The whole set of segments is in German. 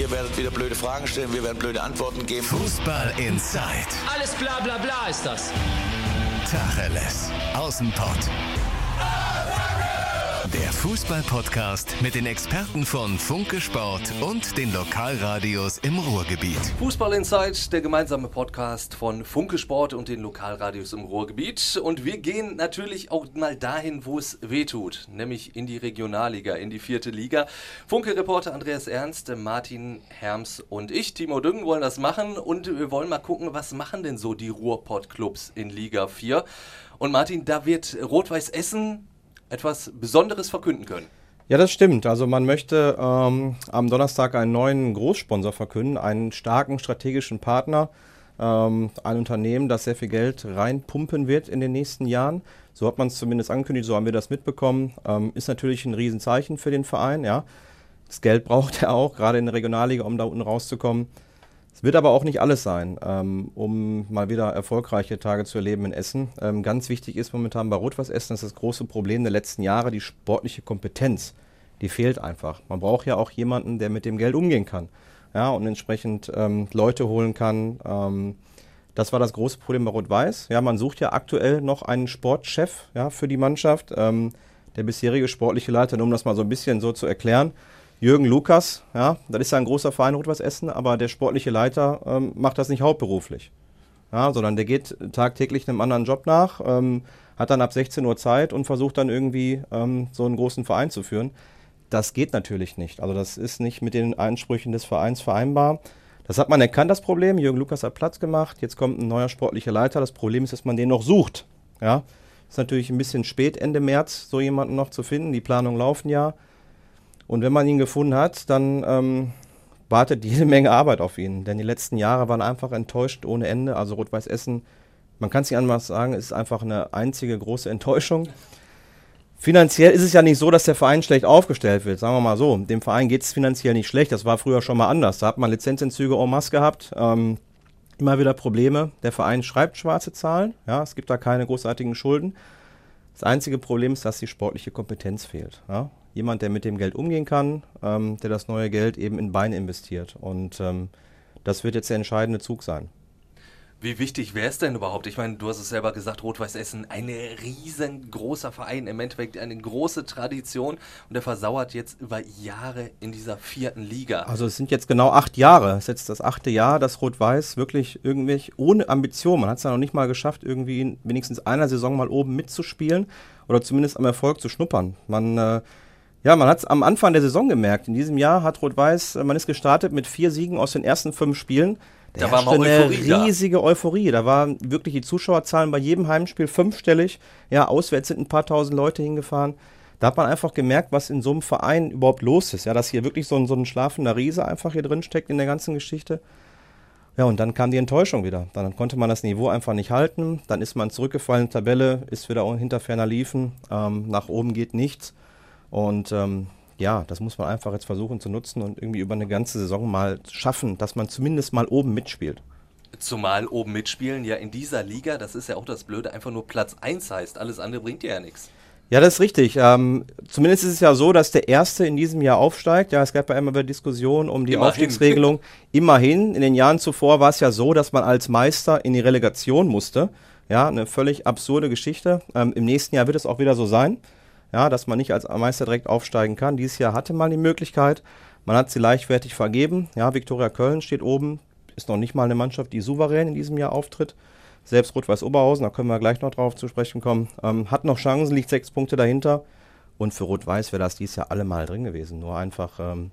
Ihr werdet wieder blöde Fragen stellen, wir werden blöde Antworten geben. Fußball Inside. Alles bla bla bla ist das. Tacheles. Außenpott. Der Fußball-Podcast mit den Experten von Funke Sport und den Lokalradios im Ruhrgebiet. Fußball Insight, der gemeinsame Podcast von Funke Sport und den Lokalradios im Ruhrgebiet. Und wir gehen natürlich auch mal dahin, wo es weh tut, nämlich in die Regionalliga, in die vierte Liga. Funke-Reporter Andreas Ernst, Martin Herms und ich, Timo Düngen, wollen das machen und wir wollen mal gucken, was machen denn so die Ruhrpott-Clubs in Liga 4. Und Martin, da wird Rot-Weiß Essen etwas Besonderes verkünden können. Ja, das stimmt. Also man möchte ähm, am Donnerstag einen neuen Großsponsor verkünden, einen starken strategischen Partner, ähm, ein Unternehmen, das sehr viel Geld reinpumpen wird in den nächsten Jahren. So hat man es zumindest angekündigt, so haben wir das mitbekommen. Ähm, ist natürlich ein Riesenzeichen für den Verein, ja. Das Geld braucht er auch, gerade in der Regionalliga, um da unten rauszukommen. Es wird aber auch nicht alles sein, ähm, um mal wieder erfolgreiche Tage zu erleben in Essen. Ähm, ganz wichtig ist momentan bei Rot-Weiß Essen, das ist das große Problem der letzten Jahre, die sportliche Kompetenz. Die fehlt einfach. Man braucht ja auch jemanden, der mit dem Geld umgehen kann. Ja, und entsprechend ähm, Leute holen kann. Ähm, das war das große Problem bei Rot-Weiß. Ja, man sucht ja aktuell noch einen Sportchef ja, für die Mannschaft. Ähm, der bisherige sportliche Leiter, nur um das mal so ein bisschen so zu erklären, Jürgen Lukas, ja, das ist ein großer Verein Rot-Weiß Essen, aber der sportliche Leiter ähm, macht das nicht hauptberuflich. Ja, sondern der geht tagtäglich einem anderen Job nach, ähm, hat dann ab 16 Uhr Zeit und versucht dann irgendwie ähm, so einen großen Verein zu führen. Das geht natürlich nicht. Also das ist nicht mit den Einsprüchen des Vereins vereinbar. Das hat man erkannt, das Problem. Jürgen Lukas hat Platz gemacht. Jetzt kommt ein neuer sportlicher Leiter. Das Problem ist, dass man den noch sucht. Ja, ist natürlich ein bisschen spät, Ende März, so jemanden noch zu finden. Die Planungen laufen ja. Und wenn man ihn gefunden hat, dann ähm, wartet jede Menge Arbeit auf ihn. Denn die letzten Jahre waren einfach enttäuscht ohne Ende. Also Rot-Weiß Essen, man kann es nicht anders sagen, ist einfach eine einzige große Enttäuschung. Finanziell ist es ja nicht so, dass der Verein schlecht aufgestellt wird, sagen wir mal so. Dem Verein geht es finanziell nicht schlecht, das war früher schon mal anders. Da hat man Lizenzentzüge en masse gehabt, ähm, immer wieder Probleme. Der Verein schreibt schwarze Zahlen, ja, es gibt da keine großartigen Schulden. Das einzige Problem ist, dass die sportliche Kompetenz fehlt. Ja? Jemand, der mit dem Geld umgehen kann, ähm, der das neue Geld eben in Beine investiert. Und ähm, das wird jetzt der entscheidende Zug sein. Wie wichtig wäre es denn überhaupt? Ich meine, du hast es selber gesagt, Rot-Weiß Essen, ein riesengroßer Verein, im Endeffekt eine große Tradition und der versauert jetzt über Jahre in dieser vierten Liga. Also es sind jetzt genau acht Jahre. Es ist jetzt das achte Jahr, dass Rot-Weiß wirklich irgendwie ohne Ambition, man hat es ja noch nicht mal geschafft, irgendwie in wenigstens einer Saison mal oben mitzuspielen oder zumindest am Erfolg zu schnuppern. Man äh, ja, man hat es am Anfang der Saison gemerkt. In diesem Jahr hat Rot-Weiß, äh, man ist gestartet mit vier Siegen aus den ersten fünf Spielen. Da, da war mal Euphorie eine riesige da. Euphorie. Da waren wirklich die Zuschauerzahlen bei jedem Heimspiel fünfstellig. Ja, auswärts sind ein paar tausend Leute hingefahren. Da hat man einfach gemerkt, was in so einem Verein überhaupt los ist. Ja, dass hier wirklich so ein, so ein schlafender Riese einfach hier drin steckt in der ganzen Geschichte. Ja, und dann kam die Enttäuschung wieder. Dann konnte man das Niveau einfach nicht halten. Dann ist man zurückgefallen in die Tabelle, ist wieder hinter ferner Liefen. Ähm, nach oben geht nichts. Und ähm, ja, das muss man einfach jetzt versuchen zu nutzen und irgendwie über eine ganze Saison mal schaffen, dass man zumindest mal oben mitspielt. Zumal oben mitspielen ja in dieser Liga, das ist ja auch das Blöde, einfach nur Platz 1 heißt. Alles andere bringt dir ja nichts. Ja, das ist richtig. Ähm, zumindest ist es ja so, dass der Erste in diesem Jahr aufsteigt. Ja, es gab ja immer wieder Diskussionen um die Immerhin. Aufstiegsregelung. Immerhin, in den Jahren zuvor war es ja so, dass man als Meister in die Relegation musste. Ja, eine völlig absurde Geschichte. Ähm, Im nächsten Jahr wird es auch wieder so sein ja, dass man nicht als Meister direkt aufsteigen kann. Dieses Jahr hatte man die Möglichkeit, man hat sie leichtfertig vergeben. Ja, Viktoria Köln steht oben, ist noch nicht mal eine Mannschaft, die souverän in diesem Jahr auftritt. Selbst Rot-Weiß Oberhausen, da können wir gleich noch drauf zu sprechen kommen, ähm, hat noch Chancen, liegt sechs Punkte dahinter. Und für Rot-Weiß wäre das dieses Jahr allemal drin gewesen. Nur einfach ähm,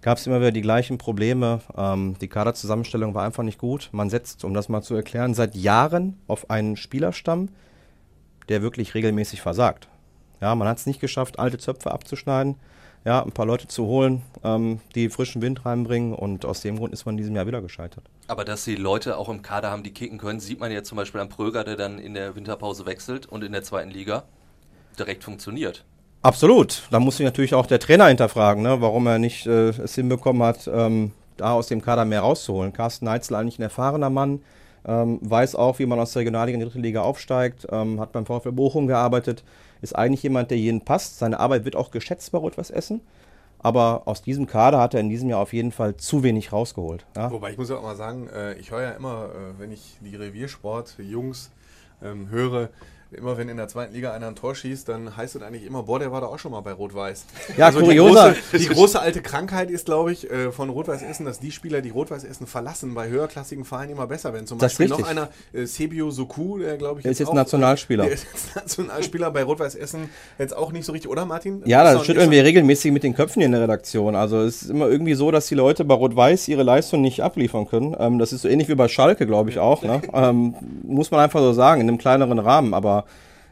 gab es immer wieder die gleichen Probleme. Ähm, die Kaderzusammenstellung war einfach nicht gut. Man setzt, um das mal zu erklären, seit Jahren auf einen Spielerstamm, der wirklich regelmäßig versagt. Ja, man hat es nicht geschafft, alte Zöpfe abzuschneiden, ja, ein paar Leute zu holen, ähm, die frischen Wind reinbringen und aus dem Grund ist man in diesem Jahr wieder gescheitert. Aber dass die Leute auch im Kader haben, die kicken können, sieht man ja zum Beispiel am Pröger, der dann in der Winterpause wechselt und in der zweiten Liga direkt funktioniert. Absolut. Da muss sich natürlich auch der Trainer hinterfragen, ne, warum er nicht äh, es hinbekommen hat, ähm, da aus dem Kader mehr rauszuholen. Carsten Neitzel eigentlich ein erfahrener Mann, ähm, weiß auch, wie man aus der Regionalliga in die dritte Liga aufsteigt, ähm, hat beim VfL Bochum gearbeitet, ist eigentlich jemand, der jeden passt. Seine Arbeit wird auch geschätzt bei Rot-Weiß Essen. aber aus diesem Kader hat er in diesem Jahr auf jeden Fall zu wenig rausgeholt. Ja? Wobei ich muss ja auch mal sagen, äh, ich höre ja immer, äh, wenn ich die Reviersport-Jungs ähm, höre, immer wenn in der zweiten Liga einer ein Tor schießt, dann heißt es eigentlich immer, boah, der war da auch schon mal bei Rot-Weiß. Ja, also kurioser. Die große, die große alte Krankheit ist, glaube ich, äh, von Rot-Weiß Essen, dass die Spieler, die Rot-Weiß Essen verlassen, bei höherklassigen Vereinen immer besser werden. Zum Das Beispiel noch einer, äh, Sebio Soku, der glaube ich Der ist jetzt auch- Nationalspieler. Der ist jetzt Nationalspieler bei Rot-Weiß Essen jetzt auch nicht so richtig, oder Martin? Ja, das schütteln wir regelmäßig mit den Köpfen hier in der Redaktion. Also es ist immer irgendwie so, dass die Leute bei Rot-Weiß ihre Leistung nicht abliefern können. Ähm, das ist so ähnlich wie bei Schalke, glaube ich auch. Ne? ähm, muss man einfach so sagen, in einem kleineren Rahmen. Aber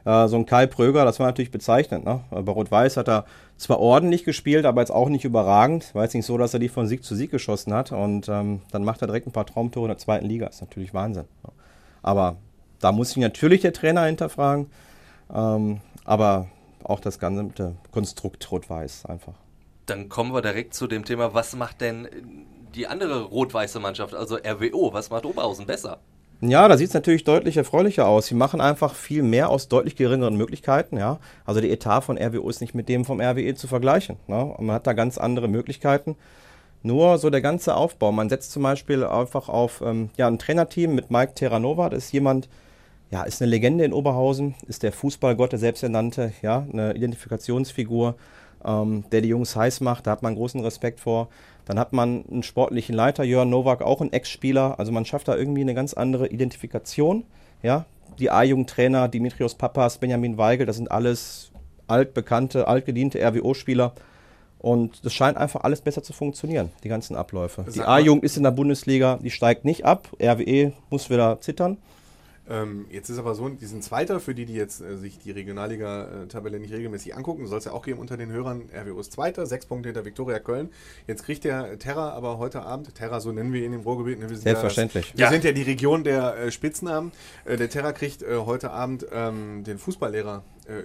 äh, so ein Kai Pröger, das war natürlich bezeichnend. Ne? Äh, Bei Rot-Weiß hat er zwar ordentlich gespielt, aber jetzt auch nicht überragend. War jetzt nicht so, dass er die von Sieg zu Sieg geschossen hat. Und ähm, dann macht er direkt ein paar Traumtore in der zweiten Liga. ist natürlich Wahnsinn. Ne? Aber da muss sich natürlich der Trainer hinterfragen. Ähm, aber auch das ganze Konstrukt Rot-Weiß einfach. Dann kommen wir direkt zu dem Thema, was macht denn die andere rot-weiße Mannschaft, also RWO, was macht Oberhausen besser? Ja, da sieht es natürlich deutlich erfreulicher aus. Sie machen einfach viel mehr aus deutlich geringeren Möglichkeiten. Ja? Also der Etat von RWO ist nicht mit dem vom RWE zu vergleichen. Ne? Man hat da ganz andere Möglichkeiten. Nur so der ganze Aufbau. Man setzt zum Beispiel einfach auf ähm, ja, ein Trainerteam mit Mike Terranova. Das ist jemand, ja, ist eine Legende in Oberhausen, ist der Fußballgott, der selbsternannte, ja, eine Identifikationsfigur, ähm, der die Jungs heiß macht. Da hat man großen Respekt vor. Dann hat man einen sportlichen Leiter, Jörn Nowak, auch ein Ex-Spieler. Also man schafft da irgendwie eine ganz andere Identifikation. Ja, die A-Jugendtrainer, Dimitrios Papas, Benjamin Weigel, das sind alles altbekannte, altgediente RWO-Spieler. Und das scheint einfach alles besser zu funktionieren, die ganzen Abläufe. Die Sag mal- A-Jugend ist in der Bundesliga, die steigt nicht ab. RWE muss wieder zittern. Ähm, jetzt ist aber so, die sind Zweiter, für die, die jetzt äh, sich die Regionalliga-Tabelle nicht regelmäßig angucken, soll es ja auch geben unter den Hörern. RWO ist Zweiter, sechs Punkte hinter Viktoria Köln. Jetzt kriegt der Terra aber heute Abend, Terra, so nennen wir ihn im Ruhrgebiet. ne, wir sind Selbstverständlich. Ja, das, wir Ja. sind ja die Region der äh, Spitznamen. Äh, der Terra kriegt äh, heute Abend ähm, den Fußballlehrer äh,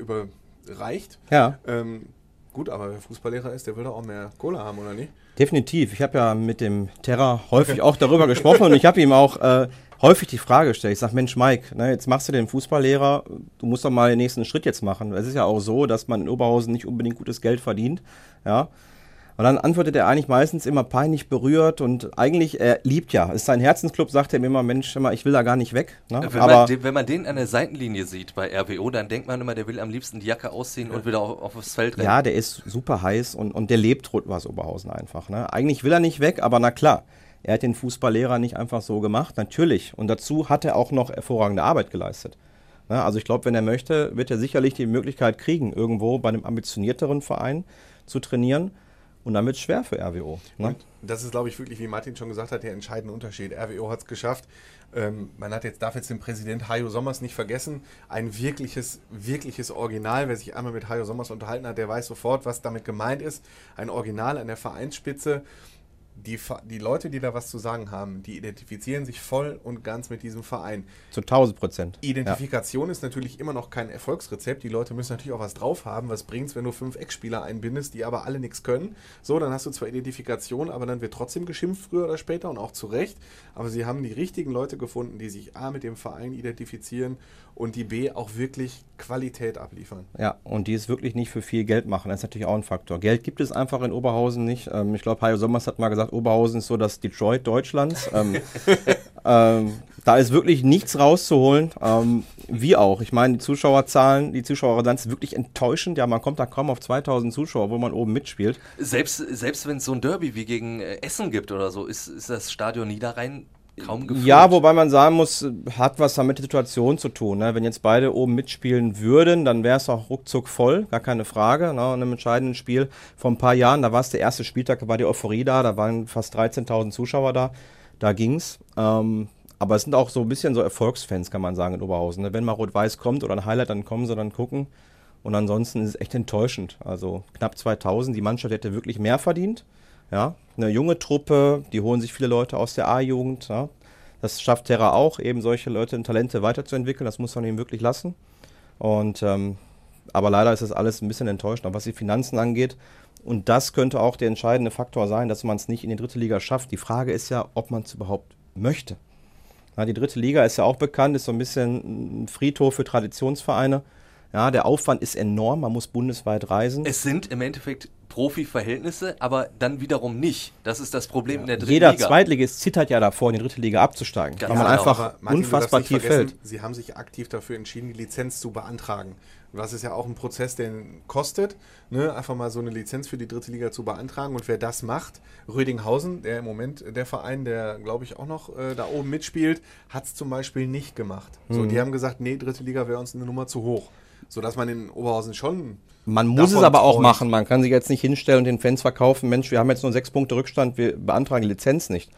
überreicht. Ja. Ähm, gut, aber wer Fußballlehrer ist, der will doch auch mehr Kohle haben, oder nicht? Definitiv. Ich habe ja mit dem Terra häufig auch darüber gesprochen und ich habe ihm auch äh, häufig die Frage gestellt. Ich sage, Mensch, Mike, ne, jetzt machst du den Fußballlehrer, du musst doch mal den nächsten Schritt jetzt machen. Es ist ja auch so, dass man in Oberhausen nicht unbedingt gutes Geld verdient. Ja. Und dann antwortet er eigentlich meistens immer peinlich berührt und eigentlich, er liebt ja. Es ist sein Herzensclub, sagt er mir immer, Mensch, mal, ich will da gar nicht weg. Ne? Wenn, Aber man den, wenn man den an der Seitenlinie sieht bei RWO, dann denkt man immer, der will am liebsten die Jacke ausziehen und wieder auf, aufs Feld rennen. Ja, der ist super heiß und, und der lebt Rot-Weiß Oberhausen einfach. Ne? Eigentlich will er nicht weg, aber na klar, er hat den Fußballlehrer nicht einfach so gemacht, natürlich. Und dazu hat er auch noch hervorragende Arbeit geleistet. Ne? Also ich glaube, wenn er möchte, wird er sicherlich die Möglichkeit kriegen, irgendwo bei einem ambitionierteren Verein zu trainieren. Und es schwer für RWO. Ne? Das ist, glaube ich, wirklich, wie Martin schon gesagt hat, der entscheidende Unterschied. RWO hat es geschafft. Ähm, man hat jetzt, darf jetzt den Präsident Hajo Sommers nicht vergessen. Ein wirkliches, wirkliches Original. Wer sich einmal mit Hajo Sommers unterhalten hat, der weiß sofort, was damit gemeint ist. Ein Original an der Vereinsspitze. Die, die Leute, die da was zu sagen haben, die identifizieren sich voll und ganz mit diesem Verein. Zu 1000 Prozent. Ja. Identifikation ist natürlich immer noch kein Erfolgsrezept. Die Leute müssen natürlich auch was drauf haben. Was bringt's, wenn du fünf Ex-Spieler einbindest, die aber alle nichts können? So, dann hast du zwar Identifikation, aber dann wird trotzdem geschimpft früher oder später und auch zu Recht. Aber sie haben die richtigen Leute gefunden, die sich A mit dem Verein identifizieren und die B auch wirklich Qualität abliefern. Ja, und die es wirklich nicht für viel Geld machen. Das ist natürlich auch ein Faktor. Geld gibt es einfach in Oberhausen nicht. Ähm, ich glaube, Hajo Sommers hat mal gesagt, Oberhausen ist so das Detroit Deutschlands. ähm, ähm, da ist wirklich nichts rauszuholen. Ähm, wie auch. Ich meine, die Zuschauerzahlen, die Zuschauerresonanz ist wirklich enttäuschend. Ja, man kommt da kaum auf 2000 Zuschauer, wo man oben mitspielt. Selbst, selbst wenn es so ein Derby wie gegen äh, Essen gibt oder so, ist, ist das Stadion Niederrhein kaum gefüllt. Ja, wobei man sagen muss, hat was damit der Situation zu tun. Ne? Wenn jetzt beide oben mitspielen würden, dann wäre es auch ruckzuck voll, gar keine Frage. Ne? In einem entscheidenden Spiel vor ein paar Jahren, da war es der erste Spieltag, da war die Euphorie da, da waren fast 13.000 Zuschauer da, da ging's. Ähm, aber es sind auch so ein bisschen so Erfolgsfans, kann man sagen, in Oberhausen. Ne? Wenn mal Rot-Weiß kommt oder ein Highlight, dann kommen sie dann gucken. Und ansonsten ist es echt enttäuschend. Also knapp 2000, die Mannschaft hätte wirklich mehr verdient. Ja, eine junge Truppe, die holen sich viele Leute aus der A-Jugend. Ja. Das schafft Terra auch, eben solche Leute und Talente weiterzuentwickeln. Das muss man ihm wirklich lassen. Und ähm, aber leider ist das alles ein bisschen enttäuschend, auch was die Finanzen angeht. Und das könnte auch der entscheidende Faktor sein, dass man es nicht in die dritte Liga schafft. Die Frage ist ja, ob man es überhaupt möchte. Ja, die dritte Liga ist ja auch bekannt, ist so ein bisschen ein Friedhof für Traditionsvereine. Ja, der Aufwand ist enorm, man muss bundesweit reisen. Es sind im Endeffekt Profi-Verhältnisse, aber dann wiederum nicht. Das ist das Problem in der dritten Jeder Liga. Zweitligist zittert ja davor, in die dritte Liga abzusteigen. Ganz weil man genau. einfach Martin, unfassbar nicht tief vergessen, fällt. Sie haben sich aktiv dafür entschieden, die Lizenz zu beantragen. Das ist ja auch ein Prozess, der kostet, ne? einfach mal so eine Lizenz für die dritte Liga zu beantragen. Und wer das macht, Rödinghausen, der im Moment der Verein, der glaube ich auch noch äh, da oben mitspielt, hat es zum Beispiel nicht gemacht. So, Mhm. die haben gesagt, nee, dritte Liga wäre uns eine Nummer zu hoch. Sodass man in Oberhausen schon. Man muss es aber auch träumt. machen. Man kann sich jetzt nicht hinstellen und den Fans verkaufen, Mensch, wir haben jetzt nur sechs Punkte Rückstand, wir beantragen die Lizenz nicht.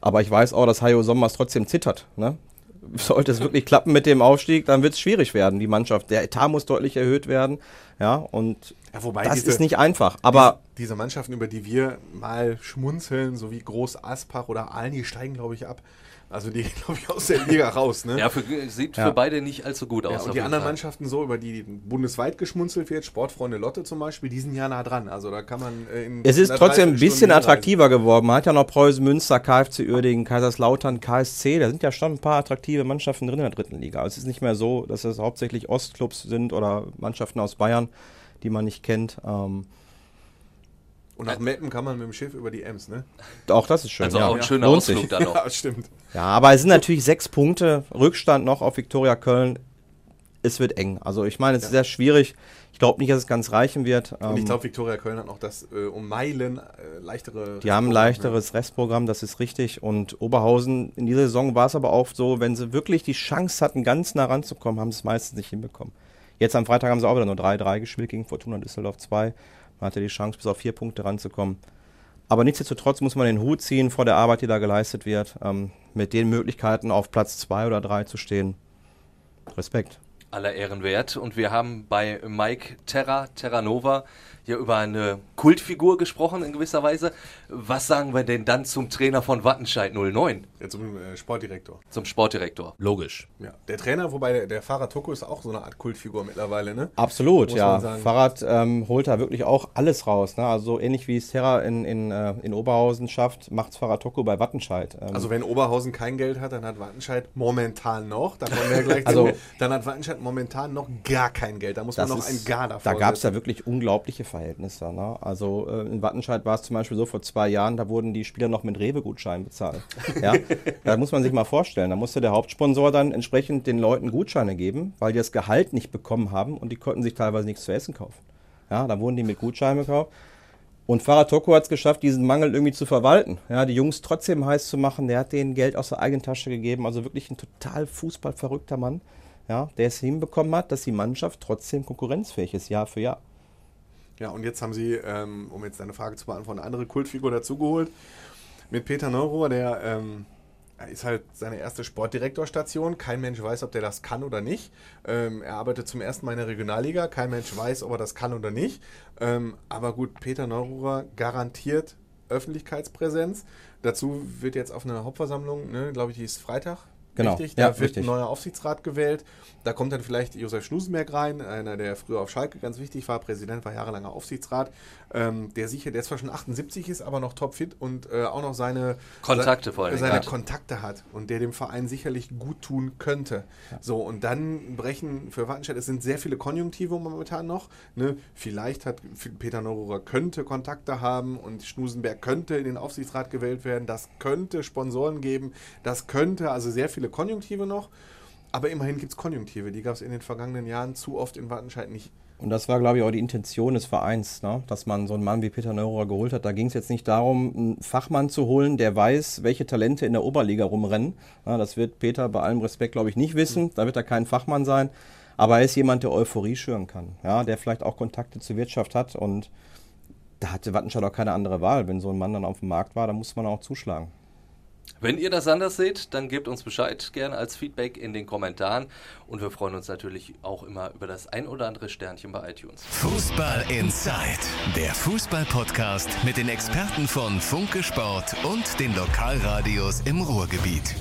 Aber ich weiß auch, dass Hajo Sommers trotzdem zittert. Ne? Sollte es wirklich klappen mit dem Aufstieg, dann wird es schwierig werden, die Mannschaft. Der Etat muss deutlich erhöht werden. Ja, und Ja, wobei das diese- ist nicht einfach. Aber diese, diese Mannschaften, über die wir mal schmunzeln, so wie Groß Aspach oder Aalen, die steigen, glaube ich, ab. Also die, glaube ich, aus der Liga raus. Ne? Ja, für, sieht Ja. für beide nicht allzu gut aus. Ja, und die anderen Fall. Mannschaften so, über die bundesweit geschmunzelt wird, Sportfreunde Lotte zum Beispiel, die sind ja nah dran. Also da kann man äh, in es ist trotzdem ein bisschen attraktiver geworden. Man hat ja noch Preußen Münster, KFC Uerdingen, Kaiserslautern, KSC. Da sind ja schon ein paar attraktive Mannschaften drin in der dritten Liga. Also es ist nicht mehr so, dass es hauptsächlich Ostclubs sind oder Mannschaften aus Bayern, die man nicht kennt. Ähm, Und nach Meppen kann man mit dem Schiff über die Ems, ne? auch das ist schön. Also ja. auch ein schöner Lohnt Ausflug dann noch. Ja, stimmt. Ja, aber es sind natürlich sechs Punkte Rückstand noch auf Viktoria Köln. Es wird eng. Also ich meine, es ist sehr schwierig. Ich glaube nicht, dass es ganz reichen wird. Und ich Ähm, glaube, Viktoria Köln hat noch das äh, um Meilen äh, leichtere. Die haben ein leichteres Restprogramm, das ist richtig. Und Oberhausen, in dieser Saison war es aber auch so, wenn sie wirklich die Chance hatten, ganz nah ranzukommen, haben sie es meistens nicht hinbekommen. Jetzt am Freitag haben sie auch wieder nur 3-3 gespielt gegen Fortuna Düsseldorf 2. Man hatte die Chance, bis auf vier Punkte ranzukommen. Aber nichtsdestotrotz muss man den Hut ziehen vor der Arbeit, die da geleistet wird. Ähm, mit den Möglichkeiten auf Platz 2 oder 3 zu stehen. Respekt. aller Ehren wert. Und wir haben bei Mike Terra, Terranova, hier über eine Kultfigur gesprochen in gewisser Weise. Was sagen wir denn dann zum Trainer von Wattenscheid 09, Ja, zum äh, Sportdirektor. zum Sportdirektor? Logisch. Ja. Der Trainer, wobei der, der Fahrer Toko ist auch so eine Art Kultfigur mittlerweile, ne? Absolut, Muss ja. Fahrrad ähm, holt da wirklich auch alles raus. Ne? Also so ähnlich wie es Terra in, in, äh, in Oberhausen schafft, macht es Fahrrad Toko bei Wattenscheid. Ähm, Also wenn Oberhausen kein Geld hat, dann hat Wattenscheid momentan noch, da kommen wir gleich Also- zu, dann hat Wattenscheid momentan noch gar kein Geld. Da muss man noch ein Gar davor Da gab es ja wirklich unglaubliche Verhältnisse. Ne? Also äh, in Wattenscheid war es zum Beispiel so vor zwei Jahren, da wurden die Spieler noch mit Rewe-Gutscheinen bezahlt. ja? Da muss man sich mal vorstellen. Da musste der Hauptsponsor dann entsprechend den Leuten Gutscheine geben, weil die das Gehalt nicht bekommen haben und die konnten sich teilweise nichts zu essen kaufen. Ja, da wurden die mit Gutscheinen gekauft. Und Farah Toko hat es geschafft, diesen Mangel irgendwie zu verwalten. Ja, die Jungs trotzdem heiß zu machen. Der hat denen Geld aus der eigenen Tasche gegeben. Also wirklich ein total fußballverrückter Mann, ja, der es hinbekommen hat, dass die Mannschaft trotzdem konkurrenzfähig ist, Jahr für Jahr. Ja, und jetzt haben sie, ähm, um jetzt deine Frage zu beantworten, eine andere Kultfigur dazugeholt. Mit Peter Neurohr, der ähm, ist halt seine erste Sportdirektorstation. Kein Mensch weiß, ob der das kann oder nicht. Ähm, er arbeitet zum ersten Mal in der Regionalliga. Kein Mensch weiß, ob er das kann oder nicht. Ähm, aber gut, Peter Neurohr garantiert Öffentlichkeitspräsenz. Dazu wird jetzt auf einer Hauptversammlung, ne, glaube ich, die ist Freitag. Genau, Richtig, da ja, wird richtig. ein neuer Aufsichtsrat gewählt. Da kommt dann vielleicht Josef Schnusenberg rein, einer, der früher auf Schalke ganz wichtig war, Präsident, war jahrelanger Aufsichtsrat, ähm, der sicher, der zwar schon 78 ist, aber noch topfit und äh, auch noch seine Kontakte vor Dingen seine hat. Kontakte hat und der dem Verein sicherlich gut tun könnte. So, und dann brechen für Wattenscheid, es sind sehr viele Konjunktive momentan noch. Ne? Vielleicht hat Peter Neururer könnte Kontakte haben und Schnusenberg könnte in den Aufsichtsrat gewählt werden. Das könnte Sponsoren geben. Das könnte, also sehr viele Konjunktive noch. Aber immerhin gibt es Konjunktive. Die gab es in den vergangenen Jahren zu oft in Wattenscheid nicht. Und das war, glaube ich, auch die Intention des Vereins, ne? dass man so einen Mann wie Peter Neurohr geholt hat. Da ging es jetzt nicht darum, einen Fachmann zu holen, der weiß, welche Talente in der Oberliga rumrennen. Ja, das wird Peter bei allem Respekt, glaube ich, nicht wissen. Da wird er kein Fachmann sein. Aber er ist jemand, der Euphorie schüren kann. Ja, der vielleicht auch Kontakte zur Wirtschaft hat. Und da hatte Wattenscheid auch keine andere Wahl. Wenn so ein Mann dann auf dem Markt war, dann muss man auch zuschlagen. Wenn ihr das anders seht, dann gebt uns Bescheid gerne als Feedback in den Kommentaren. Und wir freuen uns natürlich auch immer über das ein oder andere Sternchen bei iTunes. Fußball Inside, der Fußball-Podcast mit den Experten von Funke Sport und den Lokalradios im Ruhrgebiet.